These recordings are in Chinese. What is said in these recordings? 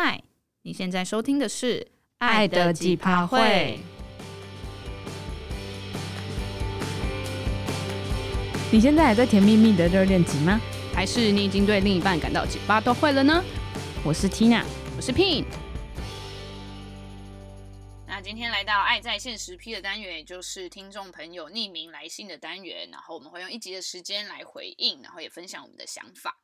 嗨，你现在收听的是《爱的几趴会》。你现在还在甜蜜蜜的热恋期吗？还是你已经对另一半感到几趴都会了呢？我是 Tina，我是 Pin。那今天来到《爱在线时批》的单元，也就是听众朋友匿名来信的单元，然后我们会用一集的时间来回应，然后也分享我们的想法。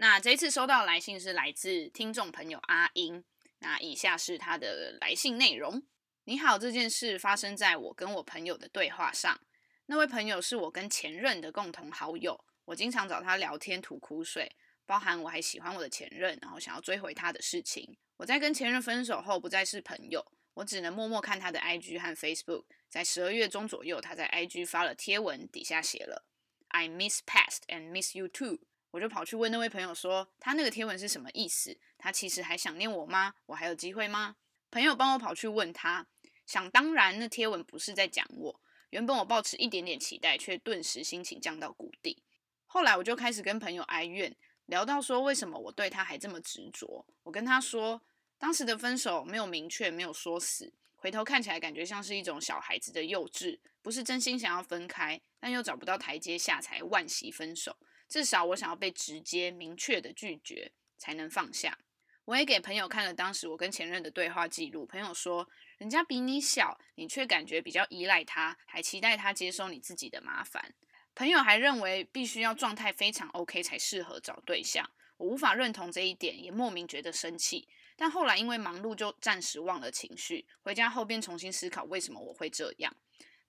那这一次收到来信是来自听众朋友阿英。那以下是他的来信内容：你好，这件事发生在我跟我朋友的对话上。那位朋友是我跟前任的共同好友，我经常找他聊天吐苦水，包含我还喜欢我的前任，然后想要追回他的事情。我在跟前任分手后不再是朋友，我只能默默看他的 IG 和 Facebook。在十二月中左右，他在 IG 发了贴文，底下写了 “I miss past and miss you too”。我就跑去问那位朋友说，他那个贴文是什么意思？他其实还想念我吗？我还有机会吗？朋友帮我跑去问他，想当然，那贴文不是在讲我。原本我抱持一点点期待，却顿时心情降到谷底。后来我就开始跟朋友哀怨，聊到说为什么我对他还这么执着。我跟他说，当时的分手没有明确，没有说死，回头看起来感觉像是一种小孩子的幼稚，不是真心想要分开，但又找不到台阶下才惋惜分手。至少我想要被直接明确的拒绝才能放下。我也给朋友看了当时我跟前任的对话记录，朋友说人家比你小，你却感觉比较依赖他，还期待他接受你自己的麻烦。朋友还认为必须要状态非常 OK 才适合找对象，我无法认同这一点，也莫名觉得生气。但后来因为忙碌就暂时忘了情绪，回家后便重新思考为什么我会这样。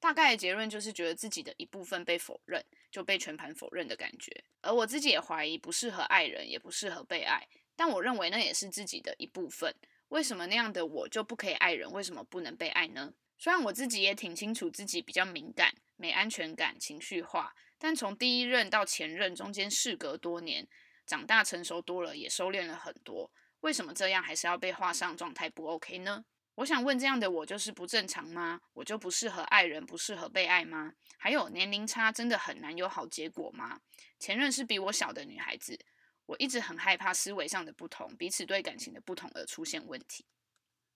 大概的结论就是觉得自己的一部分被否认，就被全盘否认的感觉。而我自己也怀疑不适合爱人，也不适合被爱。但我认为那也是自己的一部分。为什么那样的我就不可以爱人？为什么不能被爱呢？虽然我自己也挺清楚自己比较敏感、没安全感、情绪化，但从第一任到前任中间事隔多年，长大成熟多了，也收敛了很多。为什么这样还是要被画上状态不 OK 呢？我想问，这样的我就是不正常吗？我就不适合爱人，不适合被爱吗？还有年龄差真的很难有好结果吗？前任是比我小的女孩子，我一直很害怕思维上的不同，彼此对感情的不同而出现问题。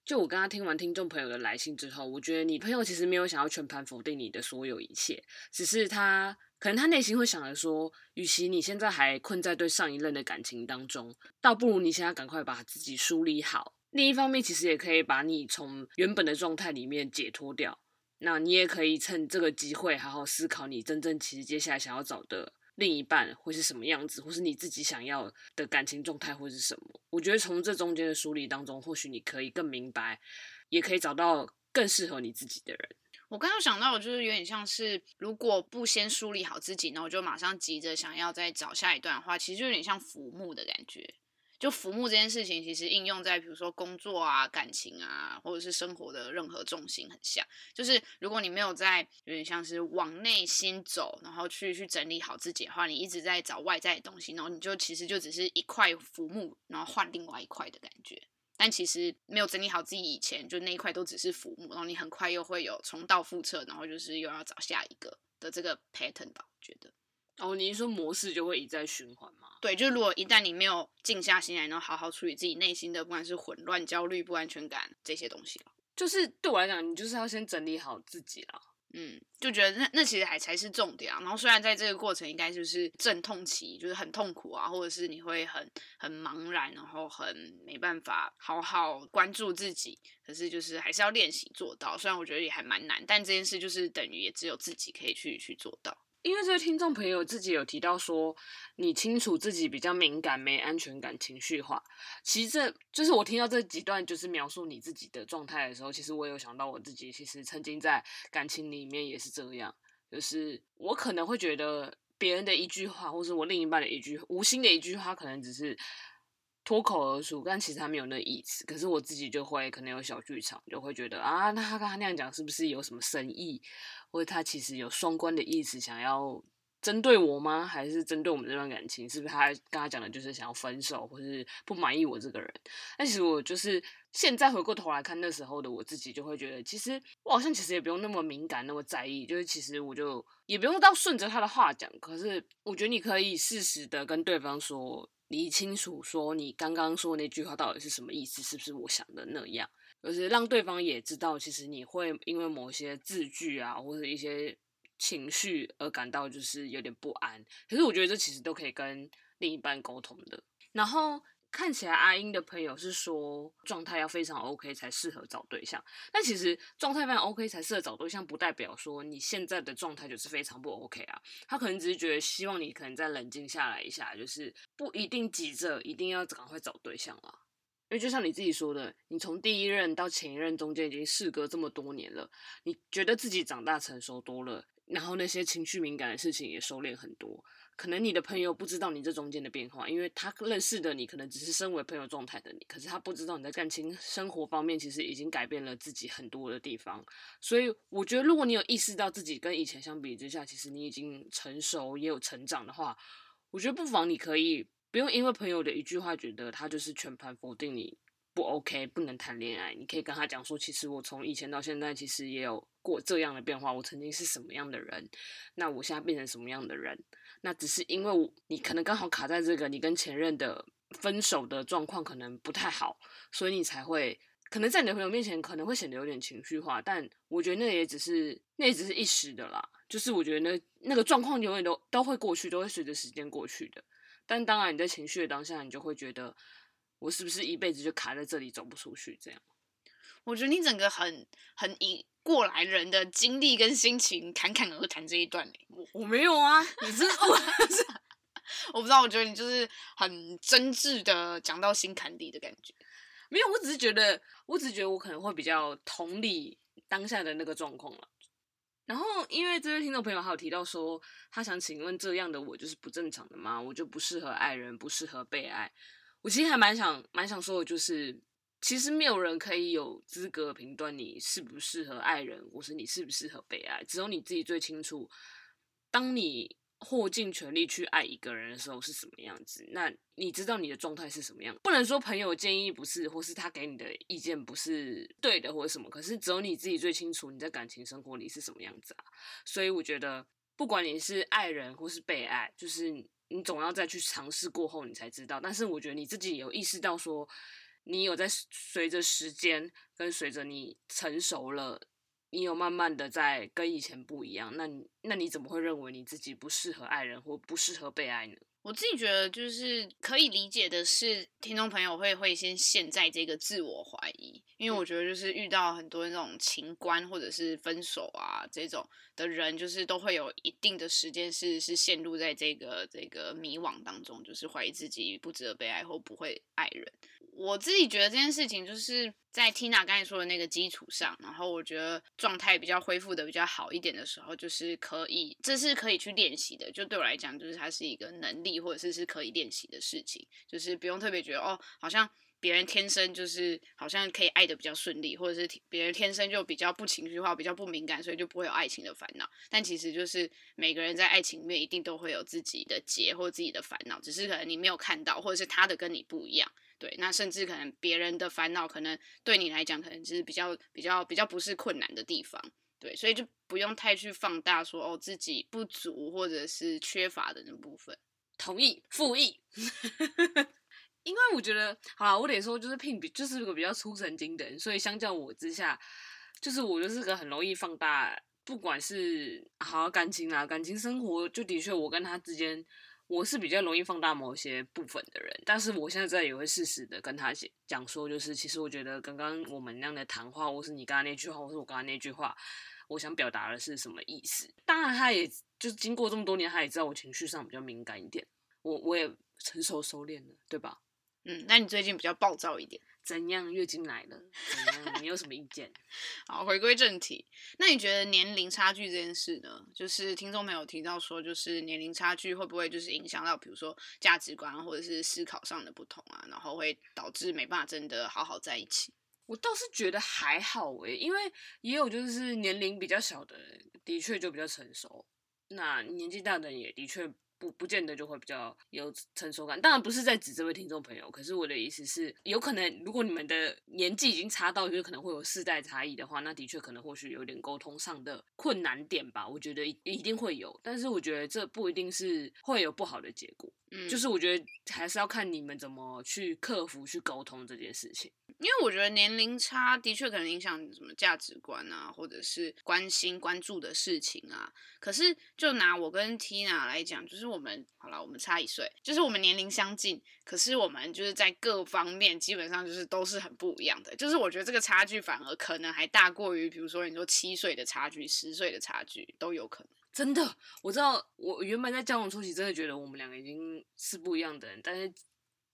就我刚刚听完听众朋友的来信之后，我觉得你朋友其实没有想要全盘否定你的所有一切，只是他可能他内心会想着说，与其你现在还困在对上一任的感情当中，倒不如你现在赶快把自己梳理好。另一方面，其实也可以把你从原本的状态里面解脱掉。那你也可以趁这个机会好好思考，你真正其实接下来想要找的另一半会是什么样子，或是你自己想要的感情状态会是什么。我觉得从这中间的梳理当中，或许你可以更明白，也可以找到更适合你自己的人。我刚刚想到，就是有点像是，如果不先梳理好自己，然后就马上急着想要再找下一段的话，其实就有点像浮木的感觉。就浮木这件事情，其实应用在比如说工作啊、感情啊，或者是生活的任何重心很像。就是如果你没有在有点像是往内心走，然后去去整理好自己的话，你一直在找外在的东西，然后你就其实就只是一块浮木，然后换另外一块的感觉。但其实没有整理好自己以前，就那一块都只是浮木，然后你很快又会有重蹈覆辙，然后就是又要找下一个的这个 pattern 吧，我觉得。哦，你是说模式就会一再循环吗？对，就是如果一旦你没有静下心来，然后好好处理自己内心的，不管是混乱、焦虑、不安全感这些东西，就是对我来讲，你就是要先整理好自己啦。嗯，就觉得那那其实还才是重点啊。然后虽然在这个过程应该就是阵痛期，就是很痛苦啊，或者是你会很很茫然，然后很没办法好好关注自己，可是就是还是要练习做到。虽然我觉得也还蛮难，但这件事就是等于也只有自己可以去去做到。因为这个听众朋友自己有提到说，你清楚自己比较敏感、没安全感、情绪化。其实这就是我听到这几段就是描述你自己的状态的时候，其实我有想到我自己，其实曾经在感情里面也是这样。就是我可能会觉得别人的一句话，或是我另一半的一句无心的一句话，可能只是脱口而出，但其实他没有那意思。可是我自己就会可能有小剧场，就会觉得啊，那他刚刚那样讲是不是有什么深意？或者他其实有双关的意思，想要针对我吗？还是针对我们这段感情？是不是他跟他讲的就是想要分手，或是不满意我这个人？但其实我就是现在回过头来看那时候的我自己，就会觉得其实我好像其实也不用那么敏感，那么在意。就是其实我就也不用到顺着他的话讲。可是我觉得你可以适时的跟对方说，理清楚，说你刚刚说那句话到底是什么意思，是不是我想的那样，就是让对方也知道，其实你会因为某些字句啊，或者一些情绪而感到就是有点不安。可是我觉得这其实都可以跟另一半沟通的。然后。看起来阿英的朋友是说状态要非常 OK 才适合找对象，但其实状态非常 OK 才适合找对象，不代表说你现在的状态就是非常不 OK 啊。他可能只是觉得希望你可能再冷静下来一下，就是不一定急着一定要赶快找对象啊。因为就像你自己说的，你从第一任到前一任中间已经事隔这么多年了，你觉得自己长大成熟多了，然后那些情绪敏感的事情也收敛很多。可能你的朋友不知道你这中间的变化，因为他认识的你可能只是身为朋友状态的你，可是他不知道你在感情生活方面其实已经改变了自己很多的地方。所以我觉得，如果你有意识到自己跟以前相比之下，其实你已经成熟也有成长的话，我觉得不妨你可以不用因为朋友的一句话，觉得他就是全盘否定你不 OK，不能谈恋爱。你可以跟他讲说，其实我从以前到现在，其实也有过这样的变化。我曾经是什么样的人，那我现在变成什么样的人。那只是因为你可能刚好卡在这个，你跟前任的分手的状况可能不太好，所以你才会可能在你的朋友面前可能会显得有点情绪化。但我觉得那也只是那也只是一时的啦，就是我觉得那那个状况永远都都会过去，都会随着时间过去的。但当然你在情绪的当下，你就会觉得我是不是一辈子就卡在这里走不出去？这样，我觉得你整个很很以。过来人的经历跟心情侃侃而谈这一段，我我没有啊，你是我是 我不知道，我觉得你就是很真挚的讲到心坎里的感觉。没有，我只是觉得，我只是觉得我可能会比较同理当下的那个状况了。然后，因为这位听众朋友还有提到说，他想请问这样的我就是不正常的吗？我就不适合爱人，不适合被爱。我其实还蛮想蛮想说的，就是。其实没有人可以有资格评断你适不适合爱人，或是你适不适合被爱，只有你自己最清楚。当你豁尽全力去爱一个人的时候是什么样子，那你知道你的状态是什么样。不能说朋友建议不是，或是他给你的意见不是对的，或者什么。可是只有你自己最清楚你在感情生活里是什么样子啊。所以我觉得，不管你是爱人或是被爱，就是你总要再去尝试过后，你才知道。但是我觉得你自己有意识到说。你有在随着时间跟随着你成熟了，你有慢慢的在跟以前不一样，那你那你怎么会认为你自己不适合爱人或不适合被爱呢？我自己觉得就是可以理解的是，听众朋友会会先陷在这个自我怀疑，因为我觉得就是遇到很多那种情关或者是分手啊这种的人，就是都会有一定的时间是是陷入在这个这个迷惘当中，就是怀疑自己不值得被爱或不会爱人。我自己觉得这件事情就是在 Tina 刚才说的那个基础上，然后我觉得状态比较恢复的比较好一点的时候，就是可以，这是可以去练习的。就对我来讲，就是它是一个能力，或者是是可以练习的事情，就是不用特别觉得哦，好像别人天生就是好像可以爱的比较顺利，或者是别人天生就比较不情绪化、比较不敏感，所以就不会有爱情的烦恼。但其实就是每个人在爱情里面一定都会有自己的结或自己的烦恼，只是可能你没有看到，或者是他的跟你不一样。对，那甚至可能别人的烦恼，可能对你来讲，可能就是比较比较比较不是困难的地方。对，所以就不用太去放大说哦自己不足或者是缺乏的那部分。同意，附议。因为我觉得，好啦，我得说，就是聘比就是个比较粗神经的人，所以相较我之下，就是我就是个很容易放大，不管是好感情啦，感情生活，就的确我跟他之间。我是比较容易放大某些部分的人，但是我现在也会适时的跟他讲说，就是其实我觉得刚刚我们那样的谈话，或是你刚刚那句话，或是我刚刚那句话，我想表达的是什么意思？当然，他也就是经过这么多年，他也知道我情绪上比较敏感一点，我我也成熟收敛了，对吧？嗯，那你最近比较暴躁一点？怎样？月经来了？怎样？你有什么意见？好，回归正题。那你觉得年龄差距这件事呢？就是听众朋友提到说，就是年龄差距会不会就是影响到，比如说价值观或者是思考上的不同啊，然后会导致没办法真的好好在一起？我倒是觉得还好诶，因为也有就是年龄比较小的人，的确就比较成熟，那年纪大的人也的确。不不见得就会比较有成熟感，当然不是在指这位听众朋友，可是我的意思是，有可能如果你们的年纪已经差到，就是可能会有世代差异的话，那的确可能或许有点沟通上的困难点吧，我觉得一定会有，但是我觉得这不一定是会有不好的结果。嗯，就是我觉得还是要看你们怎么去克服、去沟通这件事情。因为我觉得年龄差的确可能影响什么价值观啊，或者是关心、关注的事情啊。可是就拿我跟 Tina 来讲，就是我们好了，我们差一岁，就是我们年龄相近，可是我们就是在各方面基本上就是都是很不一样的。就是我觉得这个差距反而可能还大过于，比如说你说七岁的差距、十岁的差距都有可能。真的，我知道，我原本在交往初期真的觉得我们两个已经是不一样的人，但是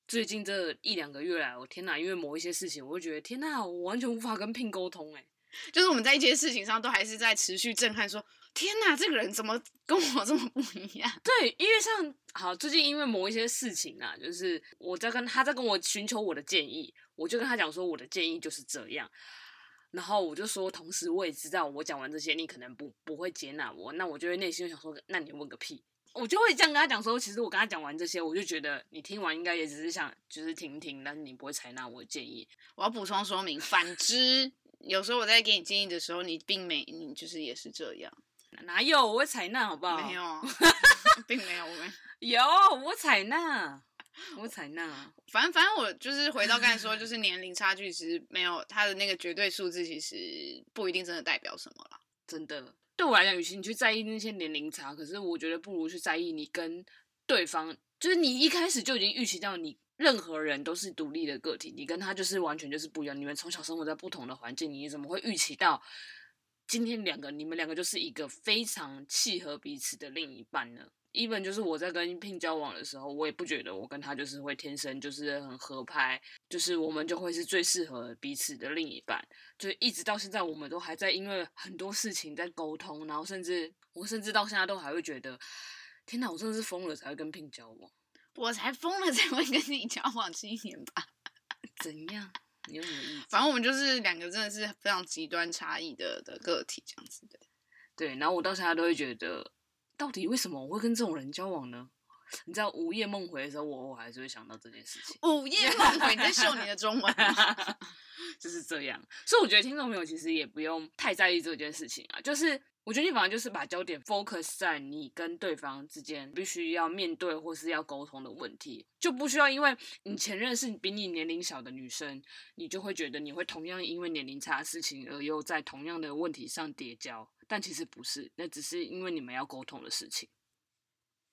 最近这一两个月来，我天哪，因为某一些事情，我就觉得天哪，我完全无法跟 Pin 沟通哎，就是我们在一些事情上都还是在持续震撼说，说天哪，这个人怎么跟我这么不一样？对，因为像好最近因为某一些事情啊，就是我在跟他在跟我寻求我的建议，我就跟他讲说我的建议就是这样。然后我就说，同时我也知道，我讲完这些，你可能不不会接纳我，那我就会内心就想说，那你问个屁！我就会这样跟他讲说，其实我跟他讲完这些，我就觉得你听完应该也只是想就是听听，但是你不会采纳我的建议。我要补充说明，反之，有时候我在给你建议的时候，你并没，你就是也是这样。哪有？我会采纳，好不好？没有，并没有，我们有，我采纳。我采纳，反正反正我就是回到刚才说，就是年龄差距其实没有他的那个绝对数字，其实不一定真的代表什么啦。真的，对我来讲，与其你去在意那些年龄差，可是我觉得不如去在意你跟对方，就是你一开始就已经预期到你任何人都是独立的个体，你跟他就是完全就是不一样。你们从小生活在不同的环境，你怎么会预期到今天两个你们两个就是一个非常契合彼此的另一半呢？even 就是我在跟 Pin 交往的时候，我也不觉得我跟他就是会天生就是很合拍，就是我们就会是最适合彼此的另一半。就一直到现在，我们都还在因为很多事情在沟通，然后甚至我甚至到现在都还会觉得，天哪，我真的是疯了才会跟 Pin 交往，我才疯了才会跟你交往七年吧？怎样？你有什么意思？反正我们就是两个真的是非常极端差异的的个体这样子的。对，然后我到现在都会觉得。到底为什么我会跟这种人交往呢？你知道午夜梦回的时候，我我还是会想到这件事情。午夜梦回，你在秀你的中文 就是这样。所以我觉得听众朋友其实也不用太在意这件事情啊。就是我觉得你反而就是把焦点 focus 在你跟对方之间必须要面对或是要沟通的问题，就不需要因为你前任是比你年龄小的女生，你就会觉得你会同样因为年龄差的事情而又在同样的问题上叠交。但其实不是，那只是因为你们要沟通的事情。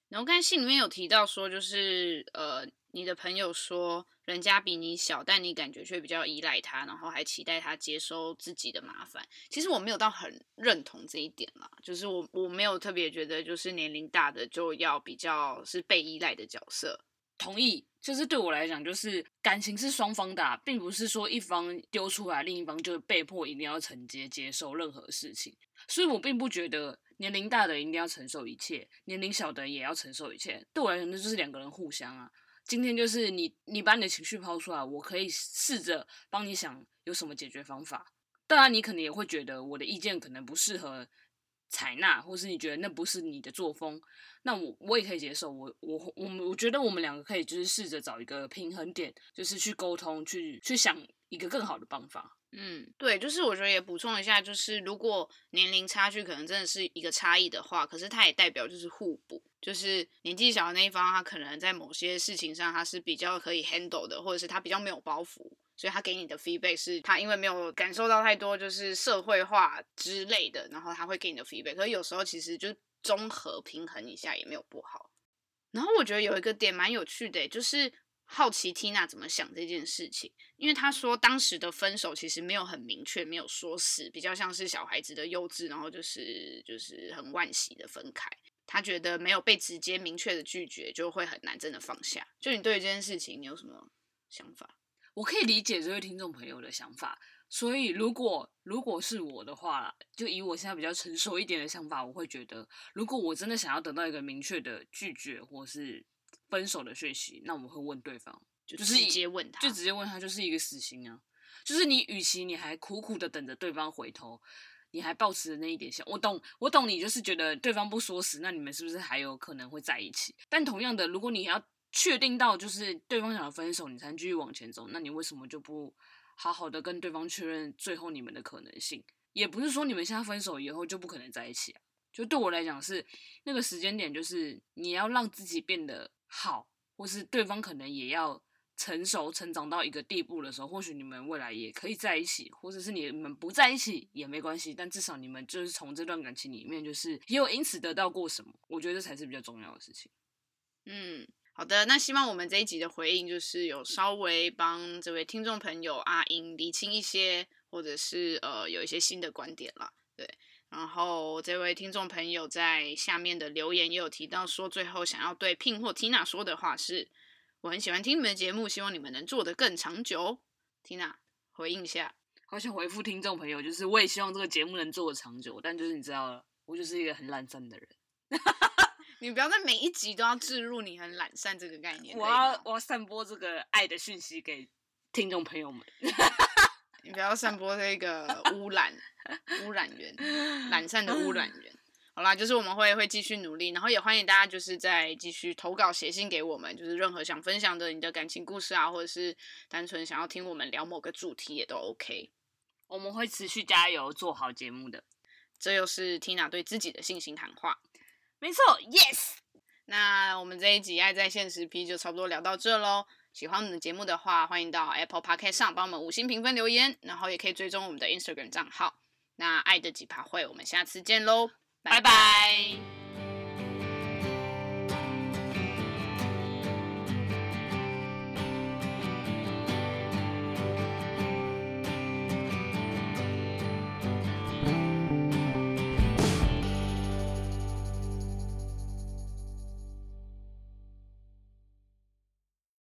然后刚才信里面有提到说，就是呃，你的朋友说人家比你小，但你感觉却比较依赖他，然后还期待他接收自己的麻烦。其实我没有到很认同这一点啦，就是我我没有特别觉得，就是年龄大的就要比较是被依赖的角色。同意，就是对我来讲，就是感情是双方的啊，并不是说一方丢出来，另一方就被迫一定要承接接受任何事情。所以我并不觉得年龄大的一定要承受一切，年龄小的也要承受一切。对我来讲，那就是两个人互相啊。今天就是你，你把你的情绪抛出来，我可以试着帮你想有什么解决方法。当然，你可能也会觉得我的意见可能不适合采纳，或是你觉得那不是你的作风，那我我也可以接受。我我我们我觉得我们两个可以就是试着找一个平衡点，就是去沟通，去去想一个更好的办法。嗯，对，就是我觉得也补充一下，就是如果年龄差距可能真的是一个差异的话，可是它也代表就是互补，就是年纪小的那一方，他可能在某些事情上他是比较可以 handle 的，或者是他比较没有包袱，所以他给你的 feedback 是他因为没有感受到太多就是社会化之类的，然后他会给你的 feedback。可是有时候其实就综合平衡一下也没有不好。然后我觉得有一个点蛮有趣的，就是。好奇 Tina 怎么想这件事情，因为他说当时的分手其实没有很明确，没有说死，比较像是小孩子的幼稚，然后就是就是很惋惜的分开。他觉得没有被直接明确的拒绝，就会很难真的放下。就你对这件事情，你有什么想法？我可以理解这位听众朋友的想法，所以如果如果是我的话，就以我现在比较成熟一点的想法，我会觉得，如果我真的想要得到一个明确的拒绝，或是。分手的讯息，那我们会问对方，就是直接问他，就直接问他，就是一个死心啊。就是你，与其你还苦苦的等着对方回头，你还抱持那一点想，我懂，我懂你，就是觉得对方不说死，那你们是不是还有可能会在一起？但同样的，如果你要确定到就是对方想要分手，你才继续往前走，那你为什么就不好好的跟对方确认最后你们的可能性？也不是说你们现在分手以后就不可能在一起啊。就对我来讲是那个时间点，就是你要让自己变得好，或是对方可能也要成熟、成长到一个地步的时候，或许你们未来也可以在一起，或者是你们不在一起也没关系。但至少你们就是从这段感情里面，就是也有因此得到过什么，我觉得这才是比较重要的事情。嗯。好的，那希望我们这一集的回应就是有稍微帮这位听众朋友阿英理清一些，或者是呃有一些新的观点了。对，然后这位听众朋友在下面的留言也有提到说，最后想要对 Pin 或 Tina 说的话是：我很喜欢听你们的节目，希望你们能做得更长久。Tina 回应一下，好想回复听众朋友，就是我也希望这个节目能做得长久，但就是你知道了，我就是一个很懒散的人。你不要在每一集都要置入你很懒散这个概念。我要我要散播这个爱的讯息给听众朋友们。你不要散播这个污染污染源，懒散的污染源。好啦，就是我们会会继续努力，然后也欢迎大家就是再继续投稿写信给我们，就是任何想分享的你的感情故事啊，或者是单纯想要听我们聊某个主题也都 OK。我们会持续加油做好节目的。这又是 Tina 对自己的信心谈话。没错，Yes。那我们这一集《爱在线时批》就差不多聊到这喽。喜欢我们的节目的话，欢迎到 Apple Podcast 上帮我们五星评分留言，然后也可以追踪我们的 Instagram 账号。那爱的几趴会，我们下次见喽，拜拜。